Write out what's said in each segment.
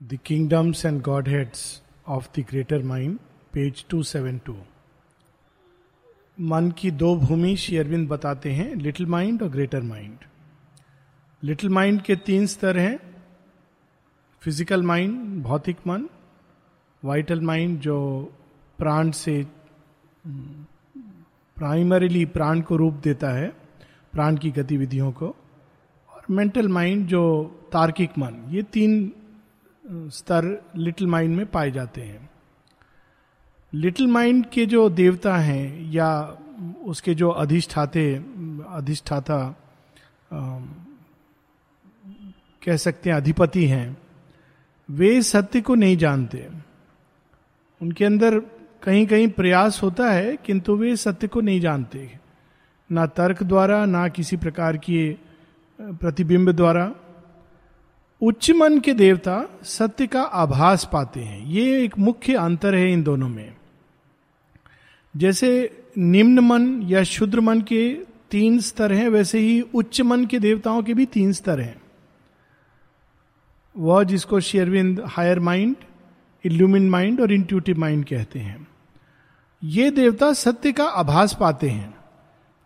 The Kingdoms and Godheads of the Greater Mind, page 272 मन की दो भूमि शेयरविंद बताते हैं लिटिल माइंड और ग्रेटर माइंड लिटिल माइंड के तीन स्तर हैं फ़िज़िकल माइंड भौतिक मन वाइटल माइंड जो प्राण से प्राइमरीली प्राण को रूप देता है प्राण की गतिविधियों को और मेंटल माइंड जो तार्किक मन ये तीन स्तर लिटिल माइंड में पाए जाते हैं। लिटिल माइंड के जो देवता हैं या उसके जो अधिष्ठाते, अधिष्ठाता कह सकते हैं, अधिपति हैं, वे सत्य को नहीं जानते। उनके अंदर कहीं कहीं प्रयास होता है, किंतु वे सत्य को नहीं जानते। ना तर्क द्वारा, ना किसी प्रकार की प्रतिबिंब द्वारा। उच्च मन के देवता सत्य का आभास पाते हैं। ये एक मुख्य अंतर है इन दोनों में। जैसे निम्न मन या शुद्र मन के तीन स्तर हैं, वैसे ही उच्च मन के देवताओं के भी तीन स्तर हैं। वह जिसको शेरविंद, हायर माइंड, इल्यूमिन माइंड और इंट्यूटिव माइंड कहते हैं। ये देवता सत्य का आभास पाते हैं।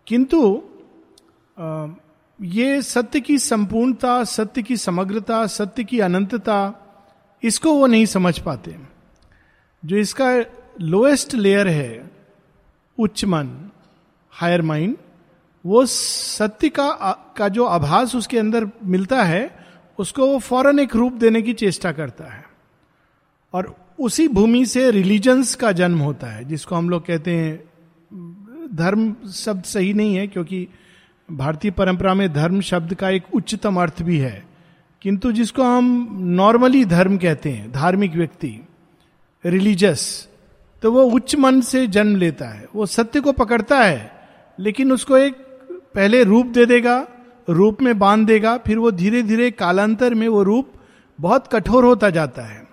किंतु ये सत्य की संपूर्णता, सत्य की समग्रता, सत्य की अनंतता, इसको वो नहीं समझ पाते। जो इसका लोएस्ट लेयर है, उच्च मन हायर माइंड वो सत्य का का जो आभास उसके अंदर मिलता है, उसको वो फ़ौरन एक रूप देने की चेष्टा करता है। और उसी भूमि से रिलीजन्स का जन्म होता है, जिसको हम लोग कहते हैं, धर्म शब्द सही नहीं है, क्योंकि भारतीय परंपरा में धर्म शब्द का एक उच्चतम अर्थ भी है। किंतु जिसको हम नॉर्मली धर्म कहते हैं, धार्मिक व्यक्ति, रिलीजियस तो वो उच्च मन से जन्म लेता है। वो सत्य को पकड़ता है, लेकिन उसको एक पहले रूप दे देगा, रूप में बाँध देगा, फिर वो धीरे धीरे कालांतर में वो रूप बहुत कठोर होता जाता है।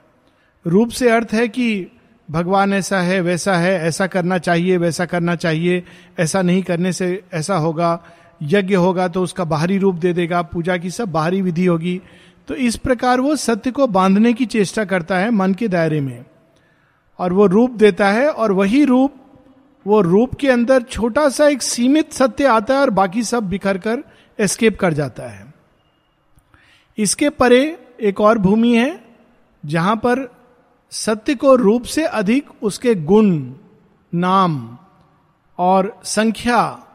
रूप से अर्थ है कि भगवान ऐसा है, वैसा है, ऐसा करना चाहिए, वैसा करना चाहिए, ऐसा नहीं करने से ऐसा होगा यज्ञ होगा तो उसका बाहरी रूप दे देगा, पूजा की सब बाहरी विधि होगी। तो इस प्रकार वो सत्य को बांधने की चेष्टा करता है मन के दायरे में। और वो रूप देता है और वही रूप, वो रूप के अंदर छोटा सा एक सीमित सत्य आता है और बाकी सब बिखर कर एस्केप कर जाता है। इसके परे एक और भूमि है, जहाँ पर सत्य को रूप से अधिक उसके गुण, नाम और संख्या,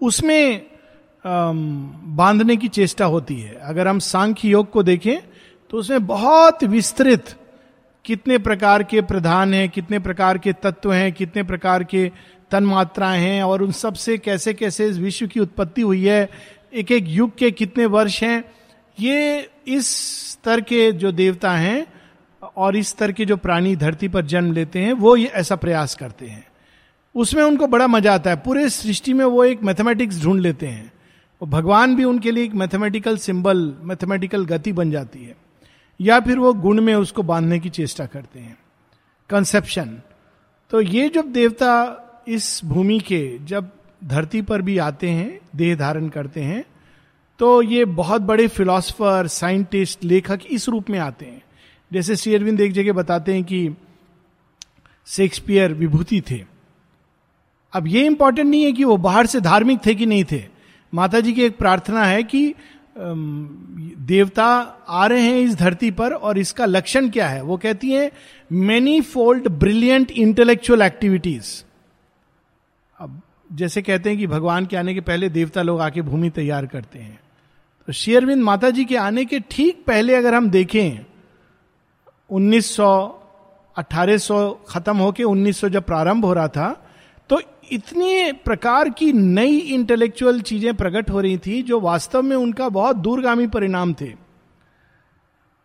उसमें बांधने की चेष्टा होती है। अगर हम सांख्य योग को देखें तो उसमें बहुत विस्तृत कितने प्रकार के प्रधान हैं, कितने प्रकार के तत्व हैं, कितने प्रकार के तन्मात्राएँ हैं, और उन सबसे कैसे कैसे इस विश्व की उत्पत्ति हुई है एक एक युग के कितने वर्ष हैं, ये इस स्तर के जो देवता हैं, और इस स्तर के जो प्राणी धरती पर जन्म लेते हैं, वो ये ऐसा प्रयास करते हैं। उसमें उनको बड़ा मज़ा आता है। पूरे सृष्टि में वो एक मैथमेटिक्स ढूंढ लेते हैं। वो भगवान भी उनके लिए एक मैथमेटिकल सिंबल मैथमेटिकल गति बन जाती है। या फिर वो गुण में उसको बांधने की चेष्टा करते हैं। कंसेप्शन तो ये जब देवता इस भूमि के जब धरती पर भी आते हैं, देह धारण करते हैं तो ये बहुत बड़े फिलोसफर साइंटिस्ट लेखक इस रूप में आते हैं। जैसे श्री अरविंद एक जगह बताते हैं कि शेक्सपियर विभूति थे। अब ये इंपॉर्टेंट नहीं है कि वो बाहर से धार्मिक थे कि नहीं थे। माता जी की एक प्रार्थना है कि देवता आ रहे हैं इस धरती पर और इसका लक्षण क्या है? वो कहती है many fold brilliant intellectual activities अब जैसे कहते हैं कि भगवान के आने के पहले देवता लोग आके भूमि तैयार करते हैं। तो शेयरविंद माता जी के आने के ठीक पहले अगर हम देखें 1900 1800 खत्म होके 1900 जब प्रारंभ हो रहा था इतनी प्रकार की नई इंटेलेक्चुअल चीज़ें प्रकट हो रही थी जो वास्तव में उनका बहुत दूरगामी परिणाम थे।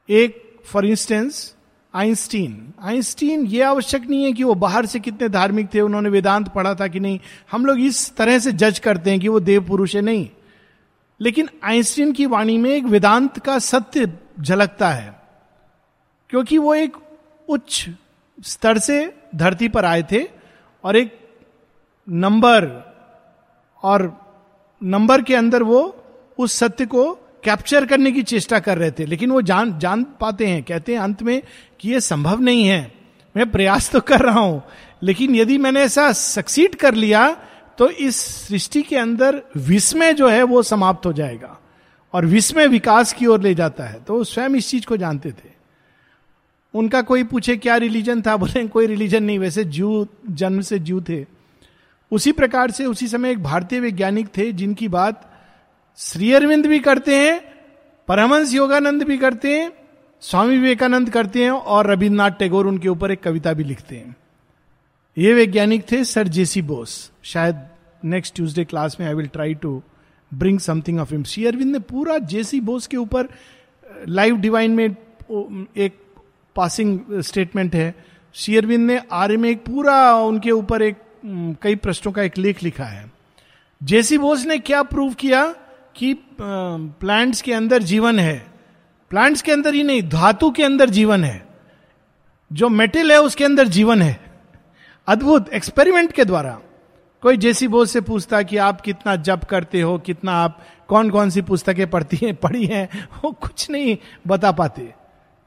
एक फॉर इंस्टेंस आइंस्टीन आइंस्टीन ये आवश्यक नहीं है कि वो बाहर से कितने धार्मिक थे, उन्होंने वेदांत पढ़ा था कि नहीं। हम लोग इस तरह से जज करते हैं कि वो देव पुरुष है, नहीं। लेकिन आइंस्टीन की वाणी में एक वेदांत का सत्य झलकता है, क्योंकि वो एक उच्च स्तर से धरती पर आए थे और एक नंबर और नंबर के अंदर वो उस सत्य को कैप्चर करने की चेष्टा कर रहे थे। लेकिन वो जान जान पाते हैं, कहते हैं अंत में कि ये संभव नहीं है। मैं प्रयास तो कर रहा हूँ, लेकिन यदि मैंने ऐसा सक्सीड कर लिया तो इस सृष्टि के अंदर विस्मय जो है वो समाप्त हो जाएगा और विस्मय विकास की ओर ले जाता है। तो स्वयं इस चीज़ को जानते थे। उनका कोई पूछे, क्या रिलीजन था? बोले, कोई रिलीजन नहीं, वैसे जू जन्म से जू थे। उसी प्रकार से उसी समय एक भारतीय वैज्ञानिक थे, जिनकी बात श्री अरविंद भी करते हैं परमंश योगानंद भी करते हैं, स्वामी विवेकानंद करते हैं और रविन्द्रनाथ टैगोर उनके ऊपर एक कविता भी लिखते हैं। ये वैज्ञानिक थे सर जेसी बोस। शायद नेक्स्ट ट्यूसडे क्लास में I will try to bring something of him Shri Aurobindo ने पूरा जेसी बोस के ऊपर लाइव डिवाइन में एक पासिंग स्टेटमेंट है। श्री अरविंद ने आर्य में एक पूरा उनके ऊपर एक कई प्रश्नों का एक लेख लिखा है। जेसी बोस ने क्या प्रूव किया कि प्लांट्स के अंदर जीवन है? प्लांट्स के अंदर ही नहीं, धातु के अंदर जीवन है। जो मेटल है, उसके अंदर जीवन है। अद्भुत एक्सपेरिमेंट के द्वारा। कोई जेसी बोस से पूछता कि आप कितना जप करते हो, कितना आप कौन कौन सी पुस्तकें पढ़ती हैं, पढ़ी हैं, वो कुछ नहीं बता पाते।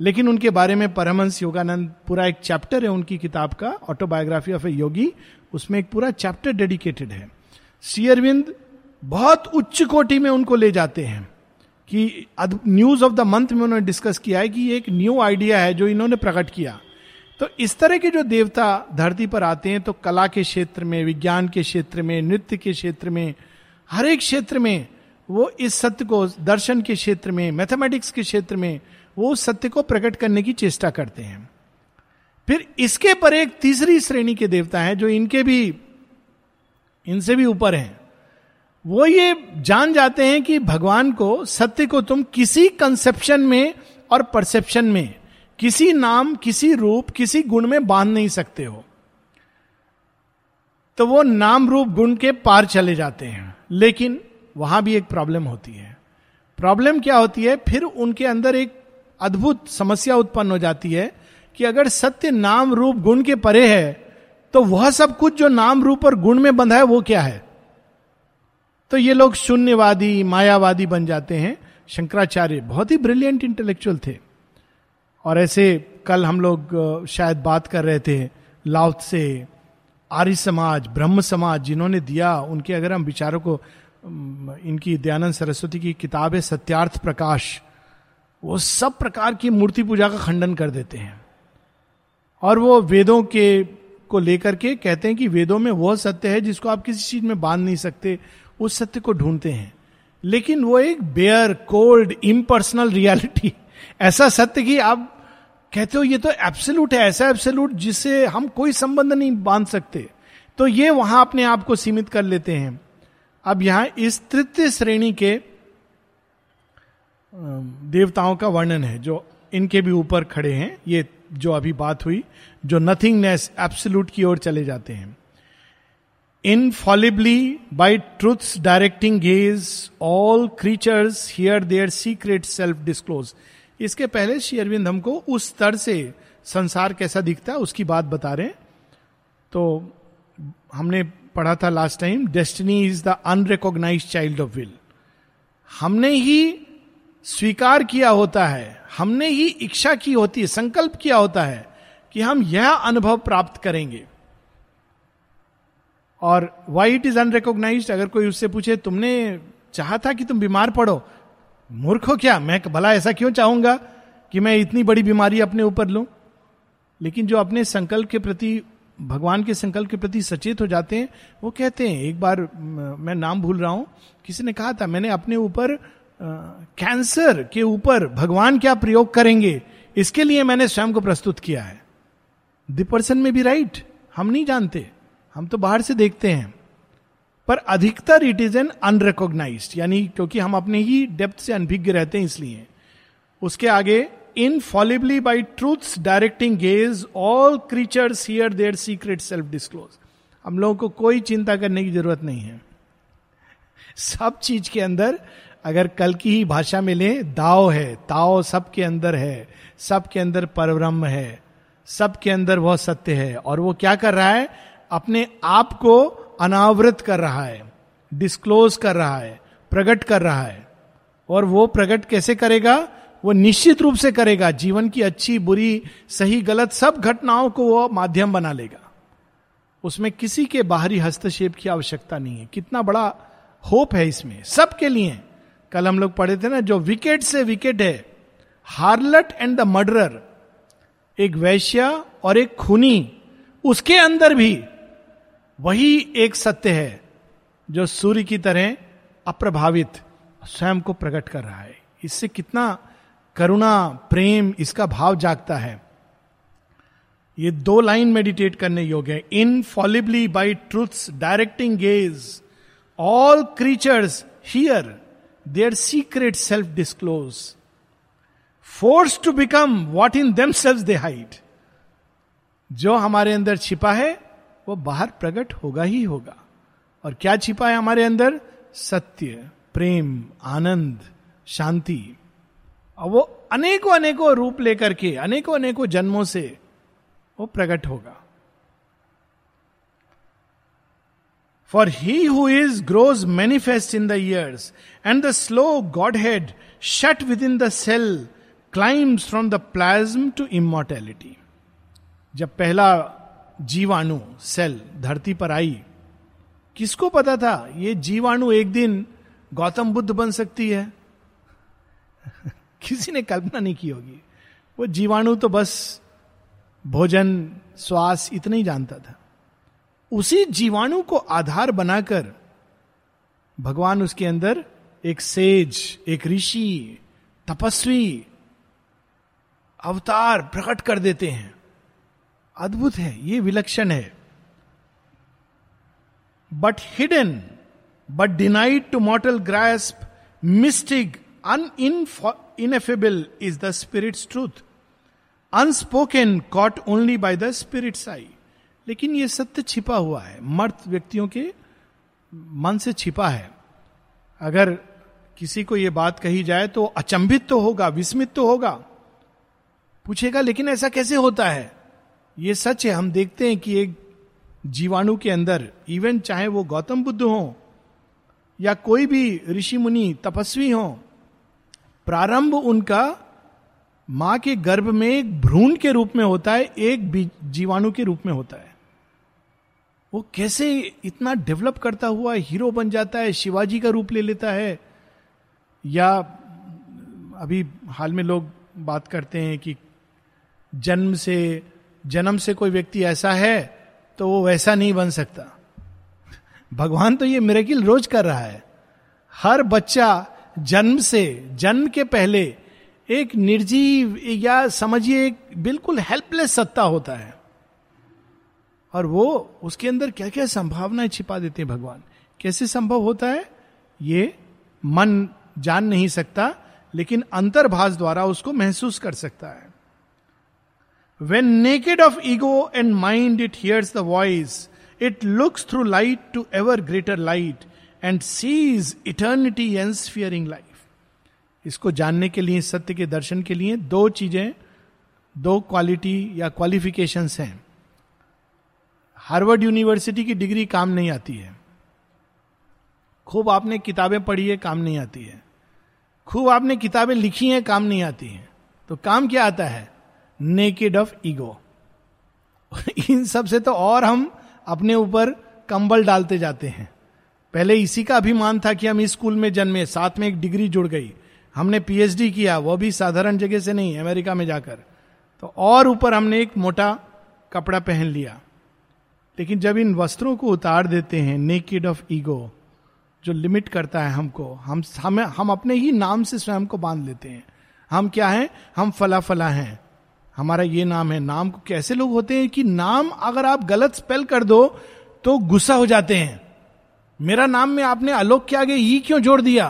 लेकिन उनके बारे में परमहंस योगानंद, पूरा एक चैप्टर है उनकी किताब का ऑटोबायोग्राफी ऑफ़ ए योगी उसमें एक पूरा चैप्टर डेडिकेटेड है। सीअरविंद बहुत उच्च कोटि में उनको ले जाते हैं कि न्यूज़ ऑफ़ द मंथ में उन्होंने डिस्कस किया है कि ये एक न्यू आइडिया है जो इन्होंने प्रकट किया। तो इस तरह के जो देवता धरती पर आते हैं तो कला के क्षेत्र में, विज्ञान के क्षेत्र में, नृत्य के क्षेत्र में, हर एक क्षेत्र में वो इस सत्य को, दर्शन के क्षेत्र में मैथमेटिक्स के क्षेत्र में वो उस सत्य को प्रकट करने की चेष्टा करते हैं। फिर इसके पर एक तीसरी श्रेणी के देवता हैं, जो इनके भी, इनसे भी ऊपर हैं। वो ये जान जाते हैं कि भगवान को, सत्य को तुम किसी कंसेप्शन में और परसेप्शन में, किसी नाम, किसी रूप, किसी गुण में बाँध नहीं सकते हो। तो वो नाम, रूप, गुण के पार चले जाते हैं। लेकिन वहाँ भी एक प्रॉब्लम होती है। प्रॉब्लम क्या होती है? फिर उनके अंदर एक अद्भुत समस्या उत्पन्न हो जाती है कि अगर सत्य नाम रूप गुण के परे है तो वह सब कुछ जो नाम रूप और गुण में बंधा है, वो क्या है? तो ये लोग शून्यवादी, मायावादी बन जाते हैं। शंकराचार्य बहुत ही ब्रिलियंट इंटेलेक्चुअल थे। और ऐसे कल हम लोग शायद बात कर रहे थे लाउत से। आर्य समाज, ब्रह्म समाज जिन्होंने दिया, उनके अगर हम विचारों को इनकी दयानंद सरस्वती की किताब है सत्यार्थ प्रकाश। वो सब प्रकार की मूर्ति पूजा का खंडन कर देते हैं। और वो वेदों के को लेकर के कहते हैं कि वेदों में वह सत्य है जिसको आप किसी चीज़ में बाँध नहीं सकते, उस सत्य को ढूंढते हैं। लेकिन वो एक बेयर कोल्ड इम्पर्सनल रियलिटी ऐसा सत्य कि आप कहते हो, ये तो एब्सोल्यूट है, ऐसा एब्सोल्यूट जिससे हम कोई संबंध नहीं बाँध सकते। तो ये वहाँ अपने आप को सीमित कर लेते हैं। अब यहाँ इस तृतीय श्रेणी के देवताओं का वर्णन है, जो इनके भी ऊपर खड़े हैं, ये जो अभी बात हुई, जो नथिंगनेस एब्सोल्यूट की ओर चले जाते हैं। Infallibly by truths directing gaze all creatures here their secret self disclose इसके पहले श्री अरविंद हमको उस स्तर से संसार कैसा दिखता है, उसकी बात बता रहे तो हमने पढ़ा था last time destiny is the unrecognised child of will हमने ही स्वीकार किया होता है, हमने ही इच्छा की होती है, संकल्प किया होता है कि हम यह अनुभव प्राप्त करेंगे। और वाई इट इज़ अनरिकॉग्नाइज अगर कोई उससे पूछे, तुमने चाहा था कि तुम बीमार पड़ो? मूर्ख हो क्या? मैं भला ऐसा क्यों चाहूँगा कि मैं इतनी बड़ी बीमारी अपने ऊपर लूँ? लेकिन जो अपने संकल्प के प्रति, भगवान के संकल्प के प्रति सचेत हो जाते हैं, वो कहते हैं, एक बार मैं नाम भूल रहा हूँ, किसी ने कहा था, मैंने अपने ऊपर कैंसर के ऊपर भगवान क्या प्रयोग करेंगे, इसके लिए मैंने स्वयं को प्रस्तुत किया है। द पर्सन में भी राइट, हम नहीं जानते, हम तो बाहर से देखते हैं। पर अधिकतर इट इज़ एन अनरिकॉग्नाइज यानी क्योंकि हम अपने ही डेप्थ से अनभिज्ञ रहते हैं इसलिए। उसके आगे infallibly by truth directing gaze all creatures here their secret self disclose हम लोगों को कोई चिंता करने की ज़रूरत नहीं है। सब चीज़ के अंदर अगर कल की ही भाषा में ले, दाव है ताओ सबके अंदर है, सबके अंदर परब्रह्म है, सबके अंदर वह सत्य है। और वो क्या कर रहा है? अपने आप को अनावृत कर रहा है डिस्क्लोज कर रहा है, प्रकट कर रहा है। और वो प्रकट कैसे करेगा? वो निश्चित रूप से करेगा। जीवन की अच्छी, बुरी, सही, गलत सब घटनाओं को वो माध्यम बना लेगा। उसमें किसी के बाहरी हस्तक्षेप की आवश्यकता नहीं है। कितना बड़ा होप है इसमें। सबके लिए। कल हम लोग पढ़े थे ना, जो विकेट से विकेट है, हार्लट एंड द मर्डरर, एक वैश्य और एक खूनी, उसके अंदर भी वही एक सत्य है, जो सूर्य की तरह अप्रभावित, स्वयं को प्रकट कर रहा है। इससे कितना करुणा, प्रेम, इसका भाव जागता है। ये दो लाइन मेडिटेट करने योग्य है। Infallibly by truths directing gaze all creatures here their secret self disclose force to become what in themselves they hide जो हमारे अंदर छिपा है, वो बाहर प्रकट होगा ही होगा। और क्या छिपा है हमारे अंदर? सत्य, प्रेम, आनंद, शांति। और वो अनेकों अनेकों रूप लेकर के अनेकों अनेकों जन्मों से वो प्रकट होगा। Who is grows manifest in the years and the slow godhead shut within the cell climbs from the plasm to immortality जब पहला जीवाणु सेल धरती पर आई, किसको पता था ये जीवाणु एक दिन गौतम बुद्ध बन सकती है? किसी ने कल्पना नहीं की होगी। वो जीवाणु तो बस भोजन, श्वास इतना ही जानता था। उसी जीवाणु को आधार बनाकर भगवान उसके अंदर एक सेज, एक ऋषि, तपस्वी, अवतार प्रकट कर देते हैं। अद्भुत है, ये विलक्षण है। But hidden but denied to mortal grasp mystic an ineffable is the spirit's truth unspoken caught only by the spirit's eye लेकिन ये सत्य छिपा हुआ है। मर्त व्यक्तियों के मन से छिपा है। अगर किसी को यह बात कही जाए तो अचंभित तो होगा, विस्मित तो होगा। पूछेगा, लेकिन ऐसा कैसे होता है? ये सच है। हम देखते हैं कि एक जीवाणु के अंदर इवन चाहे वो गौतम बुद्ध हो, या कोई भी ऋषि मुनि, तपस्वी हो, प्रारंभ उनका माँ के गर्भ में एक भ्रूण के रूप में होता है, एक जीवाणु के रूप में होता है। वो कैसे इतना डेवलप करता हुआ हीरो बन जाता है, शिवाजी का रूप ले लेता है? या अभी हाल में लोग बात करते हैं कि जन्म से जन्म से कोई व्यक्ति ऐसा है तो वो वैसा नहीं बन सकता। भगवान तो ये मेरेकिल रोज कर रहा है। हर बच्चा जन्म से, जन्म के पहले एक निर्जीव या समझिए एक बिल्कुल हेल्पलेस सत्ता होता है। और वो उसके अंदर क्या क्या संभावनाएँ छिपा देते हैं भगवान? कैसे संभव होता है? ये मन जान नहीं सकता, लेकिन अंतर्भाष द्वारा उसको महसूस कर सकता है। When naked of ego and mind it hears the voice it looks through light to ever greater light and sees eternity ensphering life इसको जानने के लिए, सत्य के दर्शन के लिए दो चीज़ें, दो क्वालिटी या क्वालिफिकेशंस हैं। हार्वर्ड यूनिवर्सिटी की डिग्री काम नहीं आती है। खूब आपने किताबें पढ़ी है, काम नहीं आती है। खूब आपने किताबें लिखी हैं, काम नहीं आती हैं। तो काम क्या आता है? नेकेड ऑफ़ ईगो इन सबसे तो और हम अपने ऊपर कंबल डालते जाते हैं। पहले इसी का अभिमान था कि हम इस स्कूल में जन्मे, साथ में एक डिग्री जुड़ गई। हमने पीएचडी किया वो भी साधारण जगह से नहीं, अमेरिका में जाकर। तो और ऊपर हमने एक मोटा कपड़ा पहन लिया। लेकिन जब इन वस्त्रों को उतार देते हैं नेकिड ऑफ़ ईगो जो लिमिट करता है हमको, हम, हमें, हम अपने ही नाम से स्वयं को बाँध लेते हैं। हम क्या हैं? हम फला फला हैं। हमारा ये नाम है। नाम को कैसे लोग होते हैं कि नाम अगर आप गलत स्पेल कर दो तो गुस्सा हो जाते हैं। मेरा नाम में आपने आलोक के आगे ई क्यों जोड़ दिया?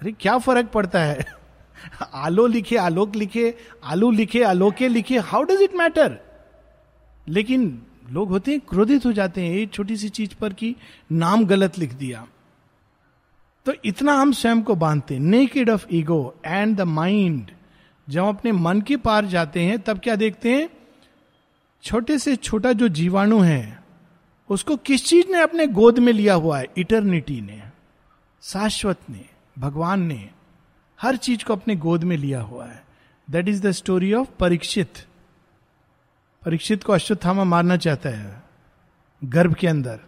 अरे, क्या फ़र्क पड़ता है? आलो लिखे, आलोक लिखे, आलू लिखे, आलोके लिखे हाउ डज इट मैटर लेकिन लोग होते हैं, क्रोधित हो जाते हैं, एक छोटी सी चीज़ पर कि नाम गलत लिख दिया। तो इतना हम स्वयं को बांधते naked of ego and the mind जब अपने मन के पार जाते हैं, तब क्या देखते हैं? छोटे से छोटा जो जीवाणु है, उसको किस चीज़ ने अपने गोद में लिया हुआ है? इटर्निटी ने, शाश्वत ने, भगवान ने, हर चीज़ को अपने गोद में लिया हुआ है। That is the story of Parikshit Parikshit को अश्वत्थामा मारना चाहता है, गर्भ के अंदर।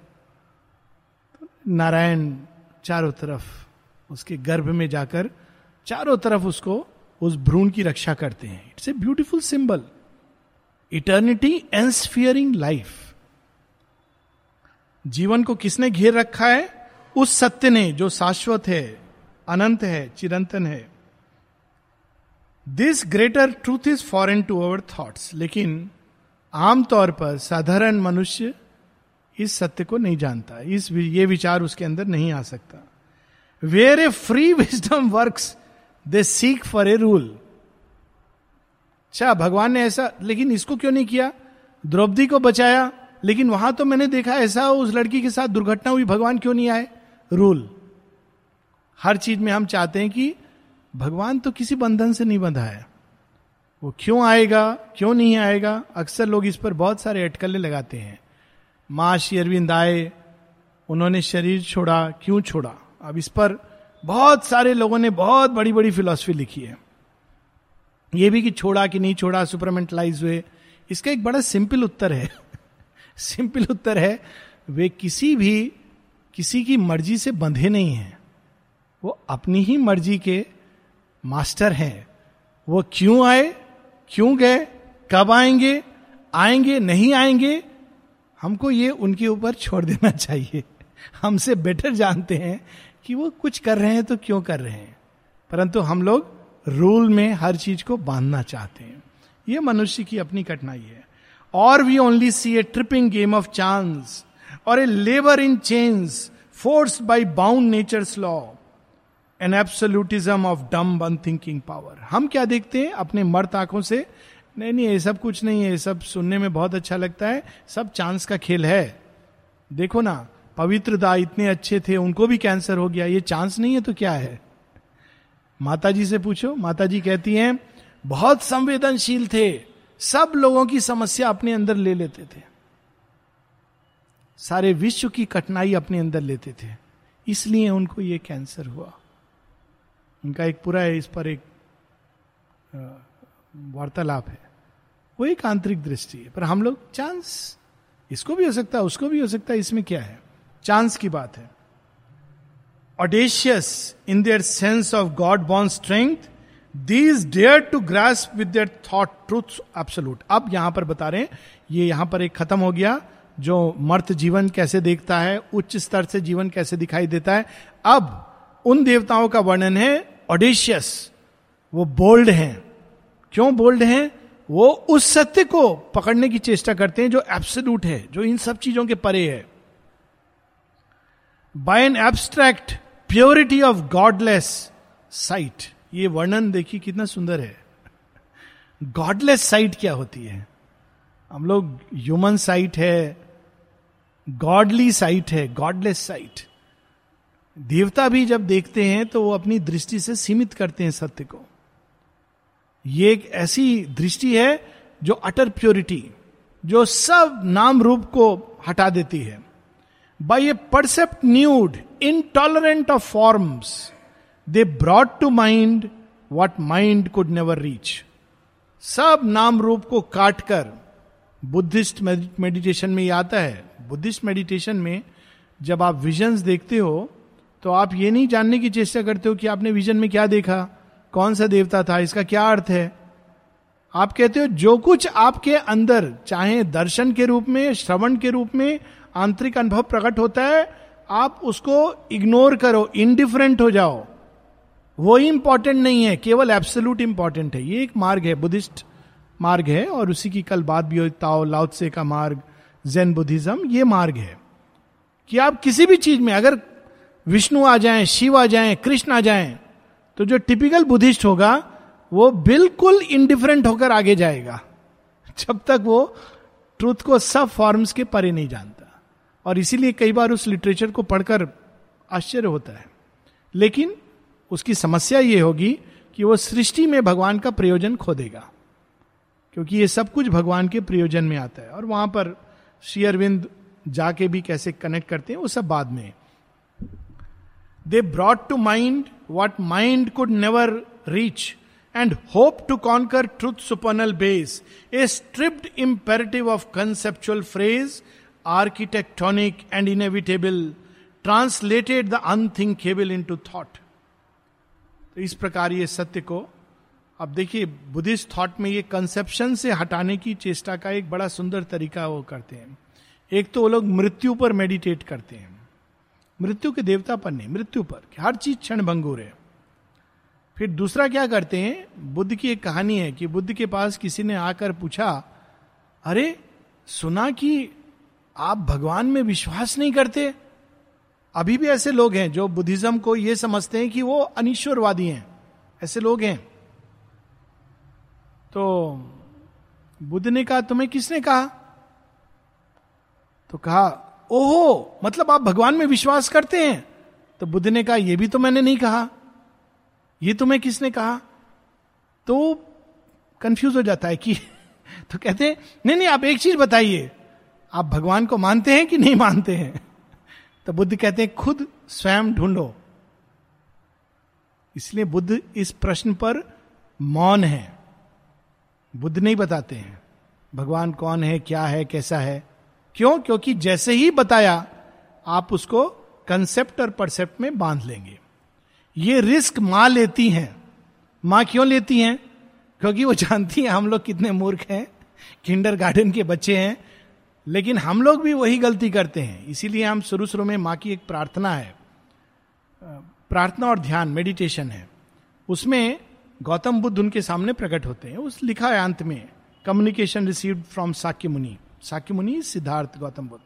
नारायण चारों तरफ़ उसके गर्भ में जाकर चारों तरफ़ उसको उस भ्रूण की रक्षा करते हैं। It's a beautiful symbol eternity and ensphering life जीवन को किसने घेर रखा है? उस सत्य ने जो शाश्वत है, अनंत है, चिरंतन है। This greater truth is foreign to our thoughts लेकिन आमतौर पर साधारण मनुष्य इस सत्य को नहीं जानता, इस ये विचार उसके अंदर नहीं आ सकता। Where a free wisdom work they seek for a rule अच्छा भगवान ने ऐसा, लेकिन इसको क्यों नहीं किया? द्रौपदी को बचाया, लेकिन वहाँ तो मैंने देखा ऐसा उस लड़की के साथ दुर्घटना हुई, भगवान क्यों नहीं आए? रूल हर चीज़ में हम चाहते हैं कि भगवान तो किसी बंधन से नहीं बंधा है। वो क्यों आएगा, क्यों नहीं आएगा? अक्सर लोग इस पर बहुत सारे अटकलें लगाते हैं। माँ श्री अरविंद आए, उन्होंने शरीर छोड़ा, क्यों छोड़ा? अब इस पर बहुत सारे लोगों ने बहुत बड़ी बड़ी फिलॉसफी लिखी है। ये भी कि छोड़ा कि नहीं छोड़ा सुपरमेंटलाइज हुए, इसका एक बड़ा सिंपल उत्तर है। सिंपल उत्तर है, वे किसी भी, किसी की मर्ज़ी से बंधे नहीं हैं। वो अपनी ही मर्ज़ी के मास्टर हैं। वो क्यों आए? क्यों गए? कब आएँगे? आएँगे? नहीं आएँगे? हमको ये उनके ऊपर छोड़ देना चाहिए। हमसे बेटर जानते हैं कि वो कुछ कर रहे हैं तो क्यों कर रहे हैं। परंतु हम लोग रूल में हर चीज़ को बांधना चाहते हैं। ये मनुष्य की अपनी कठिनाई है। और we only see a tripping game of chance और a labour in change force by bound nature's law an absolutism of dumb unthinking power हम क्या देखते हैं? अपने मर्द आँखों से, नहीं नहीं, ये सब कुछ नहीं है, ये सब सुनने में बहुत अच्छा लगता है, सब चांस का खेल है। देखो ना, पवित्र दा इतने अच्छे थे, उनको भी कैंसर हो गया, ये चांस नहीं है तो क्या है? माता जी से पूछो माता जी कहती हैं, बहुत संवेदनशील थे, सब लोगों की समस्या अपने अंदर ले लेते थे। सारे विश्व की कठिनाई अपने अंदर लेते थे, इसलिए उनको ये कैंसर हुआ। उनका एक पूरा इस पर एक वार्तालाप है। वो एक आंतरिक दृष्टि है। पर हम लोग चांस, इसको भी हो सकता है उसको भी हो सकता है इसमें क्या है? चांस की बात है। Audacious in their sense of god born strength these dare to grasp with their thought truth absolute अब यहाँ पर बता रहे हैं, ये यहाँ पर एक खत्म हो गया, जो मर्त जीवन कैसे देखता है, उच्च स्तर से जीवन कैसे दिखाई देता है। अब उन देवताओं का वर्णन है ऑडिशियस वो बोल्ड हैं। क्यों बोल्ड हैं? वो उस सत्य को पकड़ने की चेष्टा करते हैं जो एब्सोल्यूट है, जो इन सब चीज़ों के परे है। By an abstract purity of godless sight ये वर्णन देखिए कितना सुंदर है। गॉडलेस साइट क्या होती है? हम लोग ह्यूमन साइट है गॉडली साइट है गॉडलेस साइट देवता भी जब देखते हैं तो वो अपनी दृष्टि से सीमित करते हैं सत्य को। ये एक ऐसी दृष्टि है जो अटर प्योरिटी, जो सब नाम रूप को हटा देती है। By a percept nude intolerant of forms they brought to mind what mind could never reach सब नाम रूप को काट कर बुद्धिस्ट मेडिटेशन में ये आता है। बुद्धिस्ट मेडिटेशन में जब आप विजन्स देखते हो तो आप ये नहीं जानने की चेष्टा करते हो कि आपने विजन में क्या देखा? कौन सा देवता था? इसका क्या अर्थ है? आप कहते हो, जो कुछ आपके अंदर, चाहे दर्शन के रूप में, श्रवण के रूप में, आंतरिक अनुभव प्रकट होता है, आप उसको इग्नोर करो इनडिफरेंट हो जाओ। वो इंपॉर्टेंट नहीं है, केवल एब्सोल्यूट इंपॉर्टेंट है। ये एक मार्ग है, बुद्धिस्ट मार्ग है, और उसी की कल बात भी हो ताओ लाउत्से का मार्ग जैन बुद्धिज्म, ये मार्ग है। कि आप किसी भी चीज़ में, अगर विष्णु आ जाएँ, शिव आ जाएँ, कृष्ण आ जाएँ तो जो टिपिकल बुद्धिस्ट होगा, वो बिल्कुल इंडिफरेंट होकर आगे जाएगा, जब तक वो ट्रूथ को सब फॉर्म्स के परे नहीं जानता। और इसीलिए कई बार उस लिटरेचर को पढ़कर आश्चर्य होता है। लेकिन उसकी समस्या ये होगी कि वो सृष्टि में भगवान का प्रयोजन खो देगा क्योंकि ये सब कुछ भगवान के प्रयोजन में आता है। और वहाँ पर श्री अरविंद जाके भी कैसे कनेक्ट करते हैं, वो सब बाद में they brought to mind what mind could never reach and hope to conquer truth supernal base a stripped imperative of conceptual phrase architectonic and inevitable translated the unthinkable into thought तो इस प्रकार ये सत्य को, अब देखिए, बुद्धिस्ट थॉट में ये कंसेप्शन से हटाने की चेष्टा का एक बड़ा सुंदर तरीका वो करते हैं। एक तो वो लोग मृत्यु पर मेडिटेट करते हैं। मृत्यु के देवता पर नहीं, मृत्यु पर हर चीज़ क्षण भंगुर है। फिर दूसरा क्या करते हैं? बुद्ध की एक कहानी है कि बुद्ध के पास किसी ने आकर पूछा, अरे, सुना कि आप भगवान में विश्वास नहीं करते? अभी भी ऐसे लोग हैं जो बुद्धिज्म को यह समझते हैं कि वो अनिश्वरवादी हैं। ऐसे लोग हैं। तो बुद्ध ने कहा, तुम्हें किसने कहा? तो कहा ओहो मतलब आप भगवान में विश्वास करते हैं? तो बुद्ध ने कहा यह भी तो मैंने नहीं कहा। ये तुम्हें किसने कहा? तो कंफ्यूज हो जाता है कि तो कहते हैं, नहीं नहीं, आप एक चीज़ बताइए। आप भगवान को मानते हैं कि नहीं मानते हैं? तो बुद्ध कहते हैं, खुद स्वयं ढूंढो। इसलिए बुद्ध इस प्रश्न पर मौन है। बुद्ध नहीं बताते हैं, भगवान कौन है, क्या है, कैसा है? क्यों? क्योंकि जैसे ही बताया, आप उसको कंसेप्ट और परसेप्ट में बाँध लेंगे। ये रिस्क माँ लेती हैं। माँ क्यों लेती हैं? क्योंकि वो जानती हैं हम लोग कितने मूर्ख हैं किंडर गार्डन के बच्चे हैं, लेकिन हम लोग भी वही गलती करते हैं। इसीलिए हम शुरू शुरू में माँ की एक प्रार्थना है। प्रार्थना और ध्यान मेडिटेशन है। उसमें गौतम बुद्ध उनके सामने प्रकट होते हैं। उस लिखा है अंत में communication received from Shakya Muni Shakya मुनि सिद्धार्थ गौतम बुद्ध।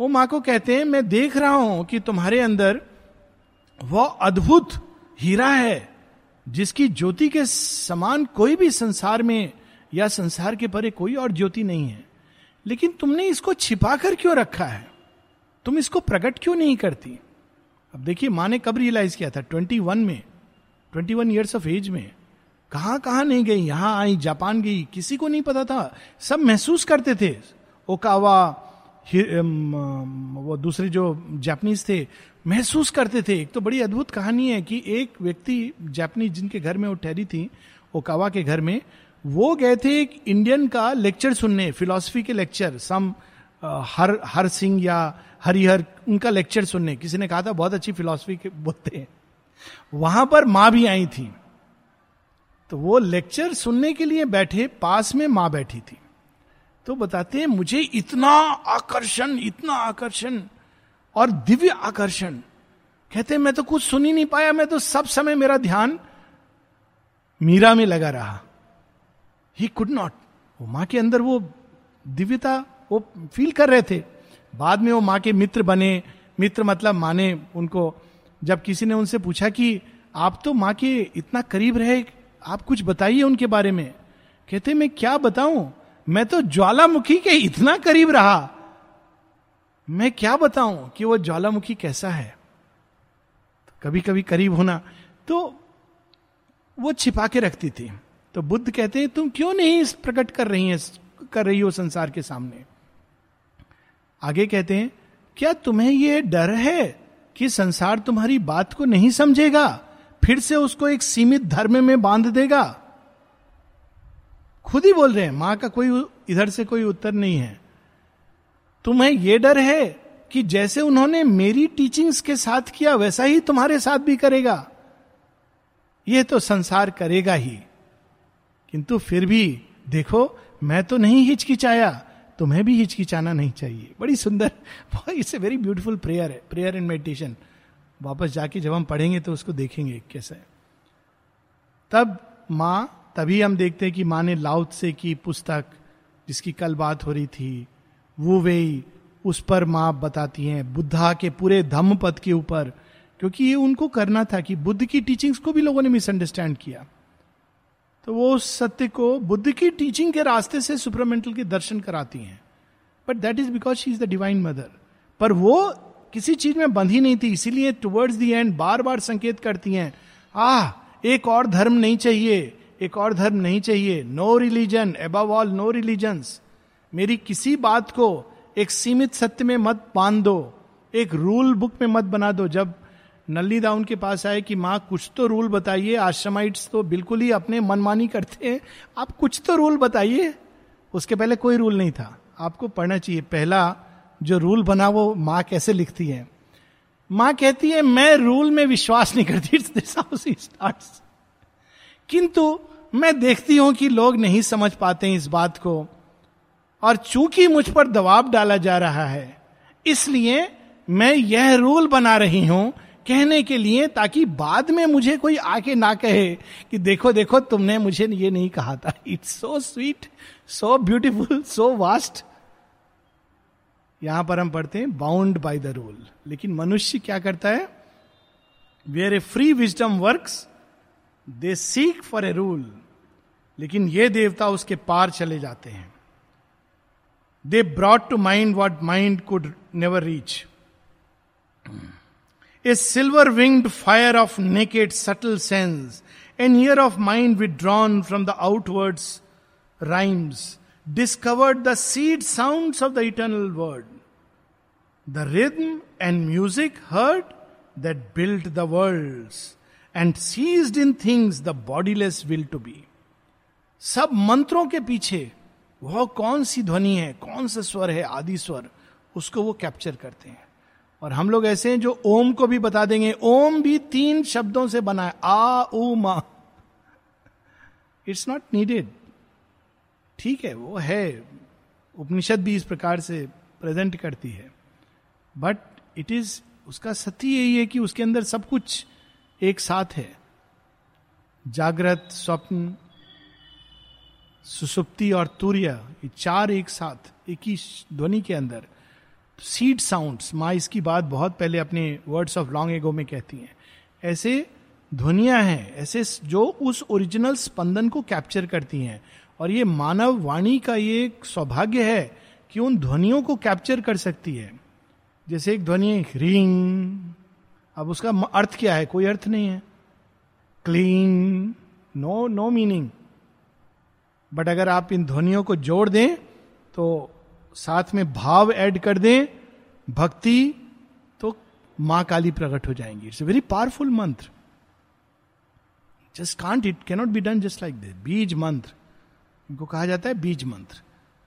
वो माँ को कहते हैं, मैं देख रहा हूँ कि तुम्हारे अंदर वह अद्भुत हीरा है, जिसकी ज्योति के समान कोई भी संसार में या संसार के परे कोई और ज्योति नहीं है। लेकिन तुमने इसको छिपा कर क्यों रखा है? तुम इसको प्रकट क्यों नहीं करती? अब देखिए, माँ ने कब रियलाइज़ किया था? ट्वेंटी वन में, twenty one years of age में। कहाँ कहाँ नहीं गई, यहाँ आई, जापान गई, किसी को नहीं पता था। सब महसूस करते थे। ओकावा वो दूसरे जो जापानीज थे, महसूस करते थे। एक तो बड़ी अद्भुत कहानी है कि एक व्यक्ति जापानीज जिनके घर में वो ठहरी थी, ओकावा के घर में, वो गए थे एक इंडियन का लेक्चर सुनने, फिलोसफी के लेक्चर, सम हर हर सिंह या हरिहर, उनका लेक्चर सुनने। किसी ने कहा था, बहुत अच्छी फिलोसफी बोलते हैं। वहाँ पर माँ भी आई थी। तो वो लेक्चर सुनने के लिए बैठे, पास में माँ बैठी थी। तो बताते हैं, मुझे इतना आकर्षण इतना आकर्षण और दिव्य आकर्षण। कहते मैं तो कुछ सुन ही नहीं पाया, मैं तो सब समय मेरा ध्यान मीरा में लगा रहा। ही कुड नॉट वो माँ के अंदर वो दिव्यता, वो फील कर रहे थे। बाद में वो माँ के मित्र बने। मित्र मतलब माने उनको, जब किसी ने उनसे पूछा कि आप तो माँ के इतना करीब रहे आप कुछ बताइए उनके बारे में। कहते, मैं क्या बताऊँ? मैं तो ज्वालामुखी के इतना करीब रहा। मैं क्या बताऊँ कि वो ज्वालामुखी कैसा है? तो कभी कभी करीब होना। तो वो छिपा के रखती थी। तो बुद्ध कहते हैं, तुम क्यों नहीं प्रकट कर रही है, कर रही हो संसार के सामने? आगे कहते हैं, क्या तुम्हें यह डर है कि संसार तुम्हारी बात को नहीं समझेगा? फिर से उसको एक सीमित धर्म में बाँध देगा। खुद ही बोल रहे हैं, माँ का कोई इधर से कोई उत्तर नहीं है। तुम्हें यह डर है कि जैसे उन्होंने मेरी टीचिंग्स के साथ किया, वैसा ही तुम्हारे साथ भी करेगा। यह तो संसार करेगा ही। किंतु फिर भी, देखो, मैं तो नहीं हिचकिचाया, तुम्हें भी हिचकिचाना नहीं चाहिए। बड़ी सुंदर it's a very beautiful prayer है प्रेयर एंड मेडिटेशन वापस जाके जब हम पढ़ेंगे तो उसको देखेंगे कैसे तब माँ, तभी हम देखते हैं कि माँ ने लाउत से की पुस्तक जिसकी कल बात हो रही थी, वो वे उस पर माँ बताती हैं, बुद्धा के पूरे धम्म पद के ऊपर, क्योंकि ये उनको करना था कि बुद्ध की टीचिंग्स को भी लोगों ने मिसअंडरस्टैंड किया। तो वो उस सत्य को बुद्ध की टीचिंग के रास्ते से सुपरमेंटल के दर्शन कराती हैं। But that is because she is the divine mother पर वो किसी चीज़ में बंधी नहीं थी, इसीलिए टुवर्ड्स दी एंड बार बार संकेत करती हैं, आह, एक और धर्म नहीं चाहिए, एक और धर्म नहीं चाहिए no religion above all no religions मेरी किसी बात को एक सीमित सत्य में मत बाँध दो, एक रूल बुक में मत बना दो। जब नल्ली दाउन के पास आए कि, माँ, कुछ तो रूल बताइए, आश्रमाइट्स तो बिल्कुल ही अपने मनमानी करते हैं, आप कुछ तो रूल बताइए। उसके पहले कोई रूल नहीं था, आपको पढ़ना चाहिए। पहला जो रूल बना वो माँ कैसे लिखती है। माँ कहती है, मैं रूल में विश्वास नहीं करती स्टार्ट किंतु मैं देखती हूँ कि लोग नहीं समझ पाते हैं इस बात को, और चूँकि मुझ पर दबाव डाला जा रहा है, इसलिए मैं यह रूल बना रही हूँ कहने के लिए, ताकि बाद में मुझे कोई आके ना कहे कि देखो देखो, तुमने मुझे ये नहीं कहा था। It's so sweet so beautiful so vast यहाँ पर हम पढ़ते हैं बाउंड बाय द रूल लेकिन मनुष्य क्या करता है? Where a free wisdom work they seek for a rule लेकिन ये देवता उसके पार चले जाते हैं। They brought to mind what mind could never reach a silver winged fire of naked subtle sense an ear of mind withdrawn from the outwards rhymes discovered the seed sound of the eternal word. The rhythm and music heard that built the worlds and seized in things the bodiless will to be. सब मंत्रों के पीछे वह कौन सी ध्वनि है, कौन सा स्वर है, आदि स्वर, उसको वो कैप्चर करते हैं। और हम लोग ऐसे हैं जो ओम को भी बता देंगे। ओम भी तीन शब्दों से बना है। आ, उ, मा। इट्स नॉट नीडेड ठीक है, वो है। उपनिषद भी इस प्रकार से प्रेजेंट करती है। बट इट इज़ उसका सत्य यही है कि उसके अंदर सब कुछ एक साथ है। जागृत, स्वप्न, सुसुप्ति और तूर्य, ये चार एक साथ, एक ही ध्वनि के अंदर। सीड साउंड्स माँ इसकी बात बहुत पहले अपने वर्ड्स ऑफ़ लॉन्ग एगो में कहती हैं। ऐसे ध्वनियाँ हैं, ऐसे जो उस ओरिजिनल स्पंदन को कैप्चर करती हैं। और ये मानव वाणी का ये सौभाग्य है कि उन ध्वनियों को कैप्चर कर सकती है। जैसे एक ध्वनि रिंग। अब उसका अर्थ क्या है? कोई अर्थ नहीं है। Clean no no meaning. But अगर आप इन ध्वनियों को जोड़ दें तो साथ में भाव ऐड कर दें, भक्ति तो माँ काली प्रकट हो जाएँगी। It's very powerful mantra just can't it cannot be done just like this बीज मंत्र इनको कहा जाता है बीज मंत्र।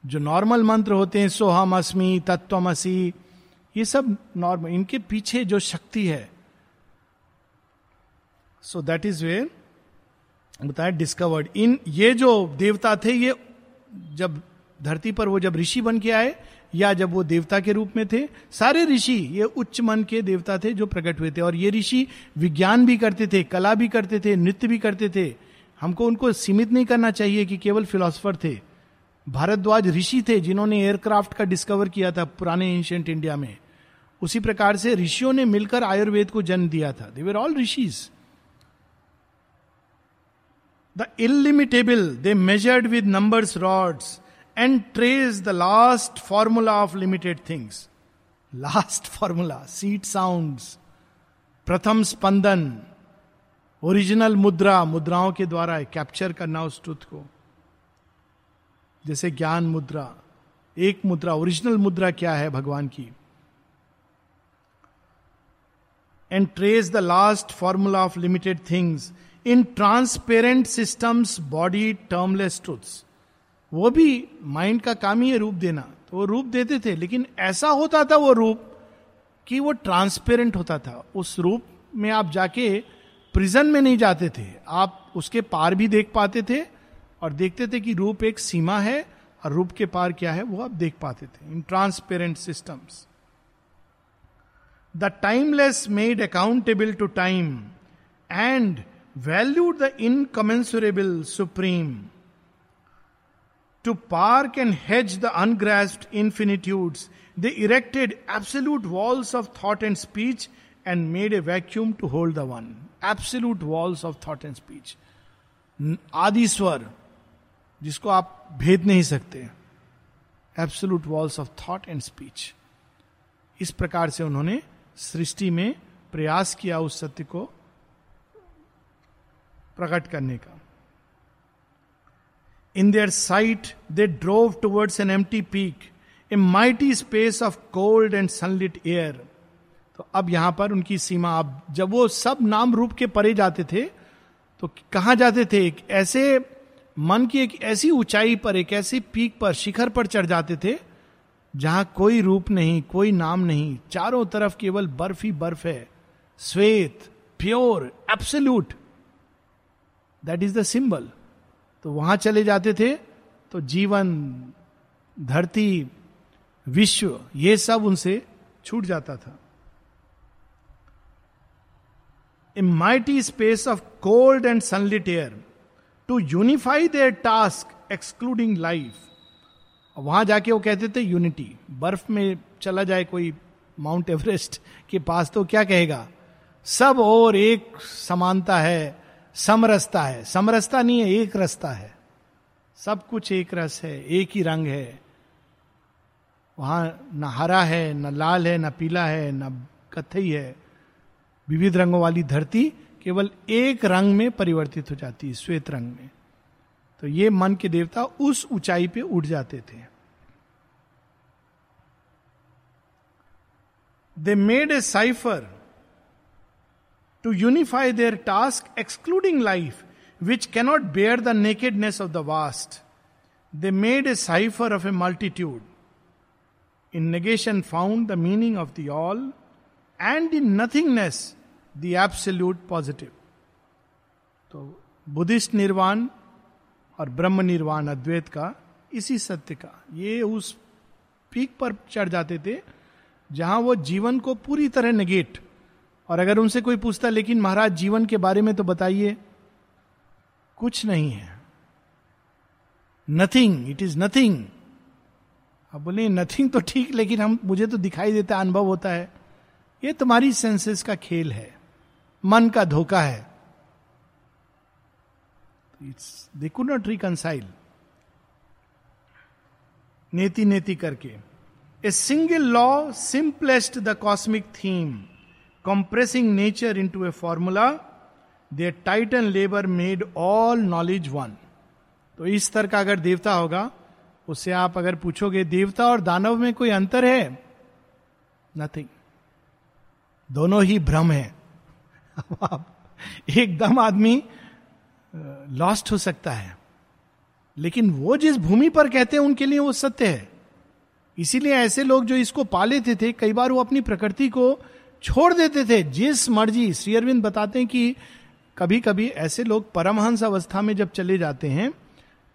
जो नॉर्मल मंत्र होते हैं, सोहम अस्मी, तत्वमसी ये सब नॉर्मल इनके पीछे जो शक्ति है। सो दैट इज़ वेयर बताया डिस्कवर्ड इन, ये जो देवता थे, ये जब धरती पर वो जब ऋषि बन के आए, या जब वो देवता के रूप में थे, सारे ऋषि, ये उच्च मन के देवता थे जो प्रकट हुए थे। और ये ऋषि विज्ञान भी करते थे, कला भी करते थे, नृत्य भी करते थे। हमको उनको सीमित नहीं करना चाहिए कि केवल फिलोसफर थे। भारद्वाज ऋषि थे जिन्होंने एयरक्राफ्ट का डिस्कवर किया था पुराने एंशियंट इंडिया में। उसी प्रकार से ऋषियों ने मिलकर आयुर्वेद को जन्म दिया था। They were all rishis the illimitable they measured with numbers rods and trace the last formula of limited things last formula seed sound प्रथम स्पंदन ओरिजिनल मुद्रा, मुद्राओं के द्वारा कैप्चर करना उस ट्रुथ को। जैसे ज्ञान मुद्रा, एक मुद्रा ओरिजिनल मुद्रा क्या है भगवान की? And trace the last formula of limited things in transparent systems body termless truths वो भी माइंड का काम ही है रूप देना। तो वो रूप देते थे, लेकिन ऐसा होता था वो रूप कि वो ट्रांसपेरेंट होता था। उस रूप में आप जाके प्रिजन में नहीं जाते थे। आप उसके पार भी देख पाते थे और देखते थे कि रूप एक सीमा है और रूप के पार क्या है, वो आप देख पाते थे। In transparent systems the timeless made accountable to time and valued the incommensurable supreme to park and hedge the ungrasped infinitude the erected absolute walls of thought and speech and made a vacuum to hold the one absolute walls of thought and speech आदिस्वर जिसको आप भेद नहीं सकते absolute walls of thought and speech इस प्रकार से उन्होंने सृष्टि में प्रयास किया उस सत्य को प्रकट करने का। In their sight, they drove towards an empty peak a mighty space of cold and sunlit air तो अब यहाँ पर उनकी सीमा अब जब वो सब नाम रूप के परे जाते थे तो कहा जाते थे? एक ऐसे मन की एक ऐसी ऊंचाई पर एक ऐसी पीक पर शिखर पर चढ़ जाते थे जहाँ कोई रूप नहीं, कोई नाम नहीं, चारों तरफ़ केवल बर्फ़ ही बर्फ़ है। श्वेत, pure absolute that is the symbol तो वहाँ चले जाते थे तो जीवन, धरती, विश्व, ये सब उनसे छूट जाता था। A mighty space of cold and sunlit air to unify their task excluding life वहाँ जाके वो कहते थे यूनिटी बर्फ़ में चला जाए कोई माउंट एवरेस्ट के पास तो क्या कहेगा? सब और एक समानता है, समरसता है। समरसता नहीं है, एक रस्ता है। सब कुछ एक रस है, एक ही रंग है। वहाँ न हरा है, न लाल है, न पीला है, न कथई है। विविध रंगों वाली धरती केवल एक रंग में परिवर्तित हो जाती है, श्वेत रंग में। तो ये मन के देवता उस ऊंचाई पे उठ जाते थे। They made a cipher to unify their task excluding life which cannot bear the nakedness of the vast they made a cipher of a multitude in negation found the meaning of the all and in nothingness the absolute positive तो Buddhist nirvana और ब्रह्म निर्वाण अद्वैत का, इसी सत्य का। ये उस peak पर चढ़ जाते थे, जहाँ वो जीवन को पूरी तरह नेगेट और अगर उनसे कोई पूछता, लेकिन महाराज, जीवन के बारे में तो बताइए। कुछ नहीं है। नथिंग इट इज़ नथिंग अब बोले नथिंग तो ठीक, लेकिन हम, मुझे तो दिखाई देता, अनुभव होता है। ये तुम्हारी सेंसेस का खेल है। मन का धोखा है। दे कुड नॉट रिकनसाइल नेति नेति करके a single law simplest the cosmic theme compressing nature into a formula their titan labour made all knowledge one तो इस तरह का अगर देवता होगा उससे आप अगर पूछोगे, देवता और दानव में कोई अंतर है? नथिंग दोनों ही भ्रम है। एकदम आदमी लॉस्ट हो सकता है। लेकिन वो जिस भूमि पर कहते हैं, उनके लिए वो सत्य है। इसीलिए ऐसे लोग जो इसको पा लेते थे, कई बार वो अपनी प्रकृति को छोड़ देते थे। जिस मर्ज़ी, श्री अरविंद बताते हैं कि कभी कभी ऐसे लोग परमहंस अवस्था में जब चले जाते हैं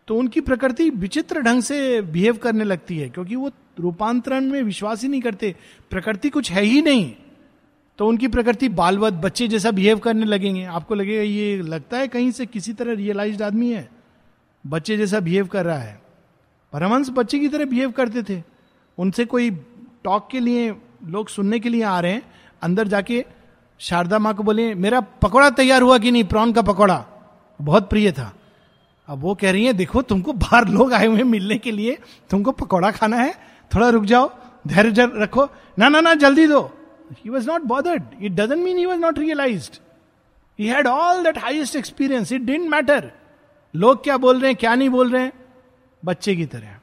तो उनकी प्रकृति विचित्र ढंग से बिहेव करने लगती है, क्योंकि वो रूपांतरण में विश्वास ही नहीं करते। प्रकृति कुछ है ही नहीं। तो उनकी प्रकृति बालवत, बच्चे जैसा बिहेव करने लगेंगे। आपको लगेगा, ये लगता है कहीं से किसी तरह रियलाइज़ आदमी है। बच्चे जैसा बिहेव कर रहा है। परमहंस बच्चे की तरह बिहेव करते थे। उनसे कोई टॉक के लिए, लोग सुनने के लिए आ रहे हैं। अंदर जाके शारदा माँ को बोले, मेरा पकौड़ा तैयार हुआ कि नहीं? प्रॉन का पकौड़ा। बहुत प्रिय था। अब वो कह रही है, देखो, तुमको बाहर लोग आए हुए हैं मिलने के लिए। तुमको पकौड़ा खाना है। थोड़ा रुक जाओ, धैर्य रखो। ना ना ना, जल्दी दो। He was not bothered. It doesn't mean he was not realized. He had all that highest experience. It didn't matter. लोग क्या बोल रहे हैं, क्या नहीं बोल रहे हैं बच्चे की तरह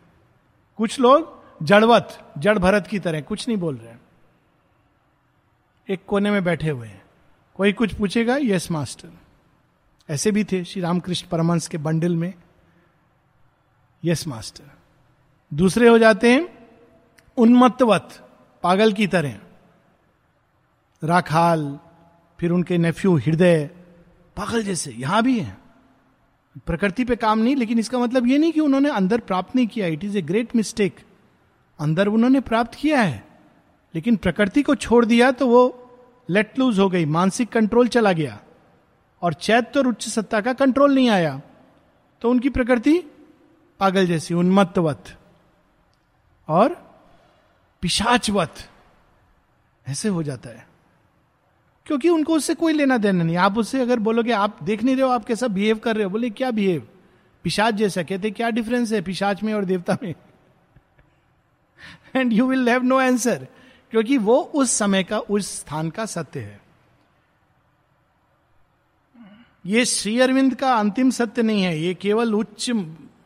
कुछ लोग जड़वत, जड़ भरत की तरह कुछ नहीं बोल रहे हैं एक कोने में बैठे हुए हैं कोई कुछ पूछेगा यस मास्टर ऐसे भी थे श्री रामकृष्ण परमंश के बंडल में यस मास्टर दूसरे हो जाते हैं, उन्मत्तवत, पागल की तरह राखाल, फिर उनके नेफ्यू हृदय पागल जैसे, यहाँ भी है। प्रकृति पे काम नहीं, लेकिन इसका मतलब ये नहीं कि उन्होंने अंदर प्राप्त नहीं किया। It is a great mistake अंदर उन्होंने प्राप्त किया है, लेकिन प्रकृति को छोड़ दिया तो वो लेट लूज हो गई, मानसिक कंट्रोल चला गया। और चैत्य और उच्च सत्ता का कंट्रोल नहीं आया। तो उनकी प्रकृति पागल जैसी, उन्मत्तवत। और पिशाचवत। ऐसे हो जाता है। क्योंकि उनको उससे कोई लेना देना नहीं। आप उससे अगर बोलोगे, आप देख नहीं रहे हो, आप कैसा बिहेव कर रहे हो? बोले, क्या बिहेव पिशाच जैसा कहते, क्या डिफरेंस है पिशाच में और देवता में? And you will have no answer क्योंकि वो उस समय का, उस स्थान का सत्य है। ये श्री अरविंद का अंतिम सत्य नहीं है, ये केवल उच्च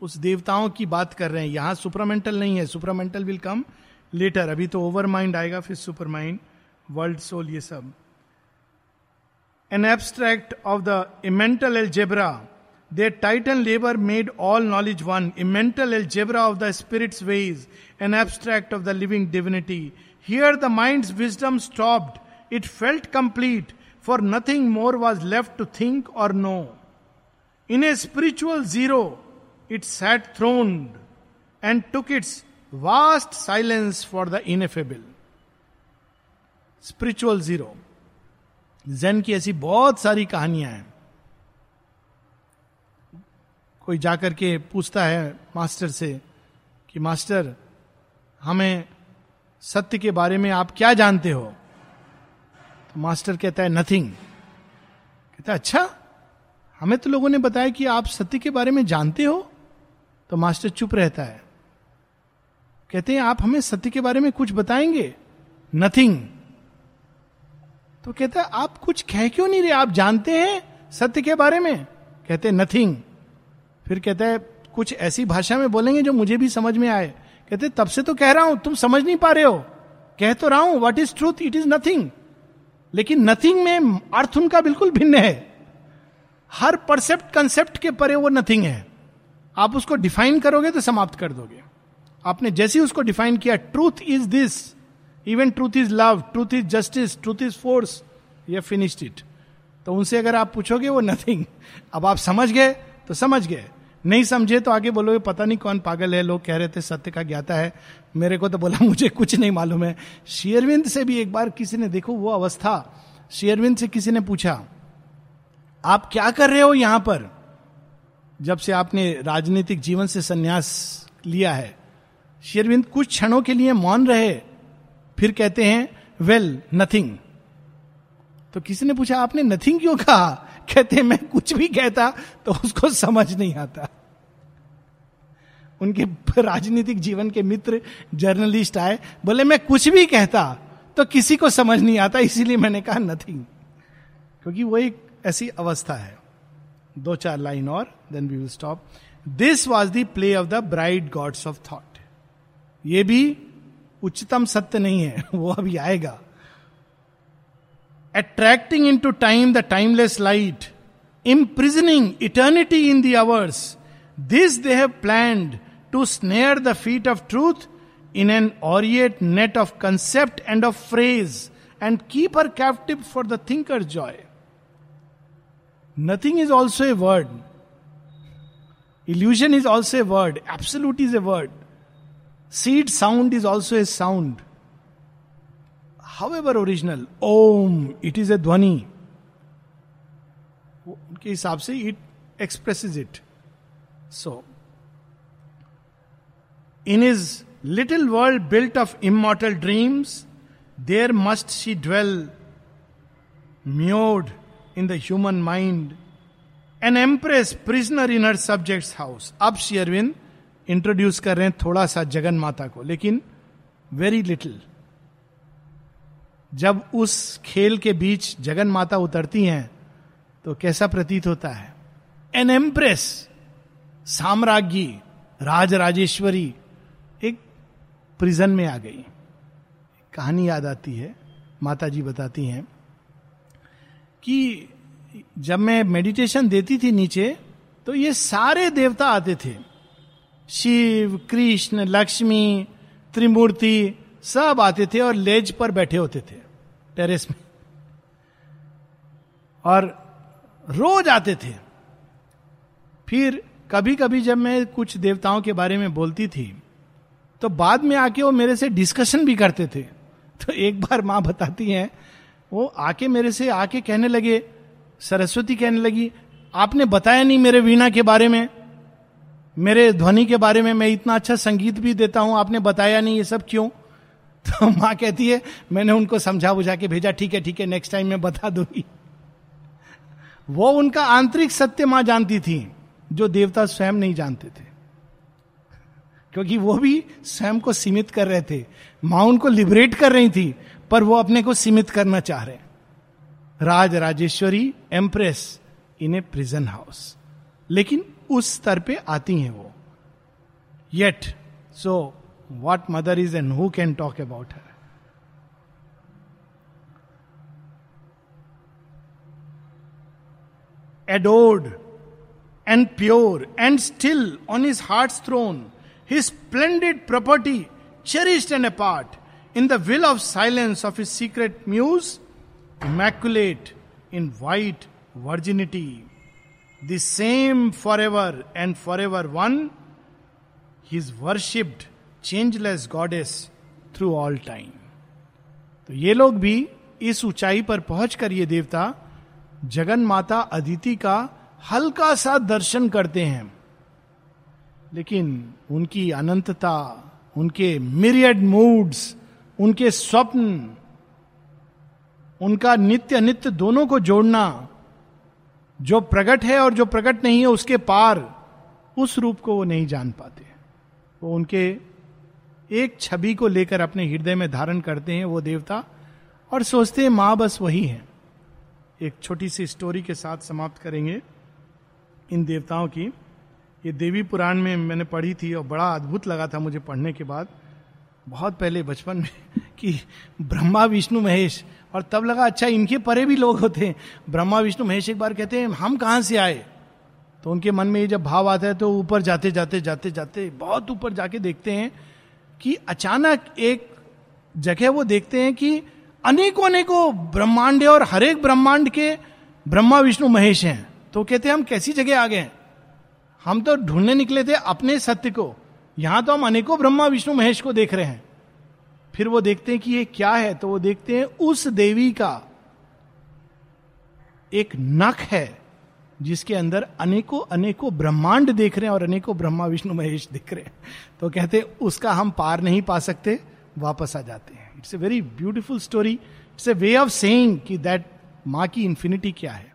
उस देवताओं की बात कर रहे हैं। यहाँ सुपरमेंटल नहीं है सुपरमेंटल विल कम लेटर अभी तो ओवर माइंड आएगा, फिर सुपर माइंड वर्ल्ड सोल ये सब। an abstract of the mental algebra. Their titan labor made all knowledge one, a mental algebra of the spirit's ways, an abstract of the living divinity. Here the mind's wisdom stopped, it felt complete, for nothing more was left to think or know. In a spiritual zero, it sat throned and took its vast silence for the ineffable. Spiritual zero. Jain की ऐसी बहुत सारी कहानियाँ हैं। कोई जाकर के पूछता है मास्टर से कि, मास्टर, हमें सत्य के बारे में आप क्या जानते हो? तो मास्टर कहता है, नथिंग। कहता है अच्छा हमें तो लोगों ने बताया कि आप सत्य के बारे में जानते हो? तो मास्टर चुप रहता है। कहते हैं, आप हमें सत्य के बारे में कुछ बताएँगे? नथिंग। तो कहता है, आप कुछ कह क्यों नहीं रहे? आप जानते हैं सत्य के बारे में? कहते नथिंग फिर कहता है, कुछ ऐसी भाषा में बोलेंगे जो मुझे भी समझ में आए. कहते तब से तो कह रहा हूँ, तुम समझ नहीं पा रहे हो। कह तो रहा हूँ what is truth it is nothing लेकिन नथिंग में अर्थ उनका बिल्कुल भिन्न है। हर परसेप्ट कंसेप्ट के परे वो नथिंग है। आप उसको डिफाइन करोगे तो समाप्त कर दोगे। आपने जैसे उसको डिफाइन किया truth is this even truth is love truth is justice truth is force ये फिनिश्ड इट तो उनसे अगर आप पूछोगे, वो नथिंग अब आप समझ गए तो समझ गए. नहीं समझे तो आगे बोलोगे, पता नहीं कौन पागल है, लोग कह रहे थे सत्य का ज्ञाता है. मेरे को तो बोला, मुझे कुछ नहीं मालूम है. शेयरविंद से भी एक बार किसी ने देखो, वो अवस्था शेयरविंद से किसी ने पूछा, आप क्या कर रहे हो यहाँ पर? जब से आपने राजनीतिक जीवन से संन्यास लिया है, शेरविंद कुछ क्षणों के लिए मौन रहे फिर कहते हैं वेल नथिंग तो किसी ने पूछा, आपने नथिंग क्यों कहा? कहते हैं, मैं कुछ भी कहता तो उसको समझ नहीं आता. उनके राजनीतिक जीवन के मित्र, जर्नलिस्ट आए, बोले, मैं कुछ भी कहता तो किसी को समझ नहीं आता, इसीलिए मैंने कहा नथिंग क्योंकि वो एक ऐसी अवस्था है। दो चार लाइन और then we will stop this was the play of the bright gods of thought ये भी उच्चतम सत्य नहीं है, वो अभी आएगा। Attracting into time the timeless light imprisoning eternity in the this they have plan to snare the feet of truth in an aureate net of concept and of phrase and keep her captive for the thinker joy nothing is also a word illusion is also a word absolute is a word seed sound is also a sound however original Om it is a ध्वनि उनके हिसाब से it express it so in is little world built of immortal dreams there must she dwell mured in the human mind an empress prisoner in her subject house अब शेयरविंद introduce कर रहे हैं थोड़ा सा जगन माता को, लेकिन वेरी लिटिल जब उस खेल के बीच जगन माता उतरती हैं तो कैसा प्रतीत होता है? एन एम्प्रेस साम्राज्ञी राज राजेश्वरी एक प्रिजन में आ गई। कहानी याद आती है माता जी बताती हैं कि जब मैं मेडिटेशन देती थी नीचे तो ये सारे देवता आते थे। शिव, कृष्ण, लक्ष्मी, त्रिमूर्ति सब आते थे और लेज पर बैठे होते थे टेरेस में। और रोज आते थे। फिर कभी कभी जब मैं कुछ देवताओं के बारे में बोलती थी तो बाद में आके वो मेरे से डिस्कशन भी करते थे। तो एक बार माँ बताती हैं, वो आके मेरे से आके कहने लगे, सरस्वती कहने लगी, आपने बताया नहीं मेरे वीणा के बारे में? मेरे ध्वनि के बारे में मैं इतना अच्छा संगीत भी देता हूँ, आपने बताया नहीं ये सब क्यों? तो माँ कहती है, मैंने उनको समझा बुझा के भेजा, ठीक है ठीक है नेक्स्ट टाइम मैं बता दूँगी। वो उनका आंतरिक सत्य माँ जानती थी, जो देवता स्वयं नहीं जानते थे। क्योंकि वो भी स्वयं को सीमित कर रहे थे। माँ उनको लिबरेट कर रही थी, पर वो अपने को सीमित करना चाह रहे Raj Rajeshwari empress in a prison house लेकिन उस स्तर पे आती हैं वो। Yet so what mother is and who can talk about her adored and pure and still on his heart throne his splendid property cherished and a part in the will of silence of his secret muse immaculate in white virginity the same for ever and for ever one his worshipped changeless goddess through all time तो ये लोग भी इस ऊंचाई पर पहुंचकर ये देवता जगन माता अदिति का हल्का सा दर्शन करते हैं। लेकिन उनकी अनंतता, उनके मिरियड मूड्स उनके स्वप्न, उनका नित्य नित्य दोनों को जोड़ना जो प्रकट है और जो प्रकट नहीं है उसके पार उस रूप को वो नहीं जान पाते वो उनके एक छवि को लेकर अपने हृदय में धारण करते हैं वो देवता और सोचते हैं माँ बस वही है। एक छोटी सी स्टोरी के साथ समाप्त करेंगे इन देवताओं की। ये देवी पुराण में मैंने पढ़ी थी और बड़ा अद्भुत लगा था मुझे पढ़ने के बाद। बहुत पहले बचपन में कि ब्रह्मा, विष्णु, महेश और तब लगा अच्छा इनके परे भी लोग होते हैं। ब्रह्मा, विष्णु, महेश एक बार कहते हैं, हम कहाँ से आए? तो उनके मन में ये जब भाव आता है तो ऊपर जाते जाते जाते जाते, बहुत ऊपर जाके देखते हैं कि अचानक एक जगह वो देखते हैं कि अनेकों अनेकों ब्रह्मांड और हर एक ब्रह्मांड के ब्रह्मा, विष्णु, महेश हैं। तो कहते हैं, हम कैसी जगह आ गए हम तो ढूँढने निकले थे अपने सत्य को। यहाँ तो हम अनेकों ब्रह्मा, विष्णु, महेश को देख रहे हैं। फिर वो देखते हैं कि ये क्या है तो वो देखते हैं उस देवी का एक नख है, जिसके अंदर अनेकों अनेकों ब्रह्मांड देख रहे हैं और अनेकों ब्रह्मा, विष्णु, महेश दिख रहे हैं। तो कहते हैं, उसका हम पार नहीं पा सकते, वापस आ जाते हैं। It's a very beautiful story it's a way of saying कि दैट माँ की इंफिनिटी क्या है।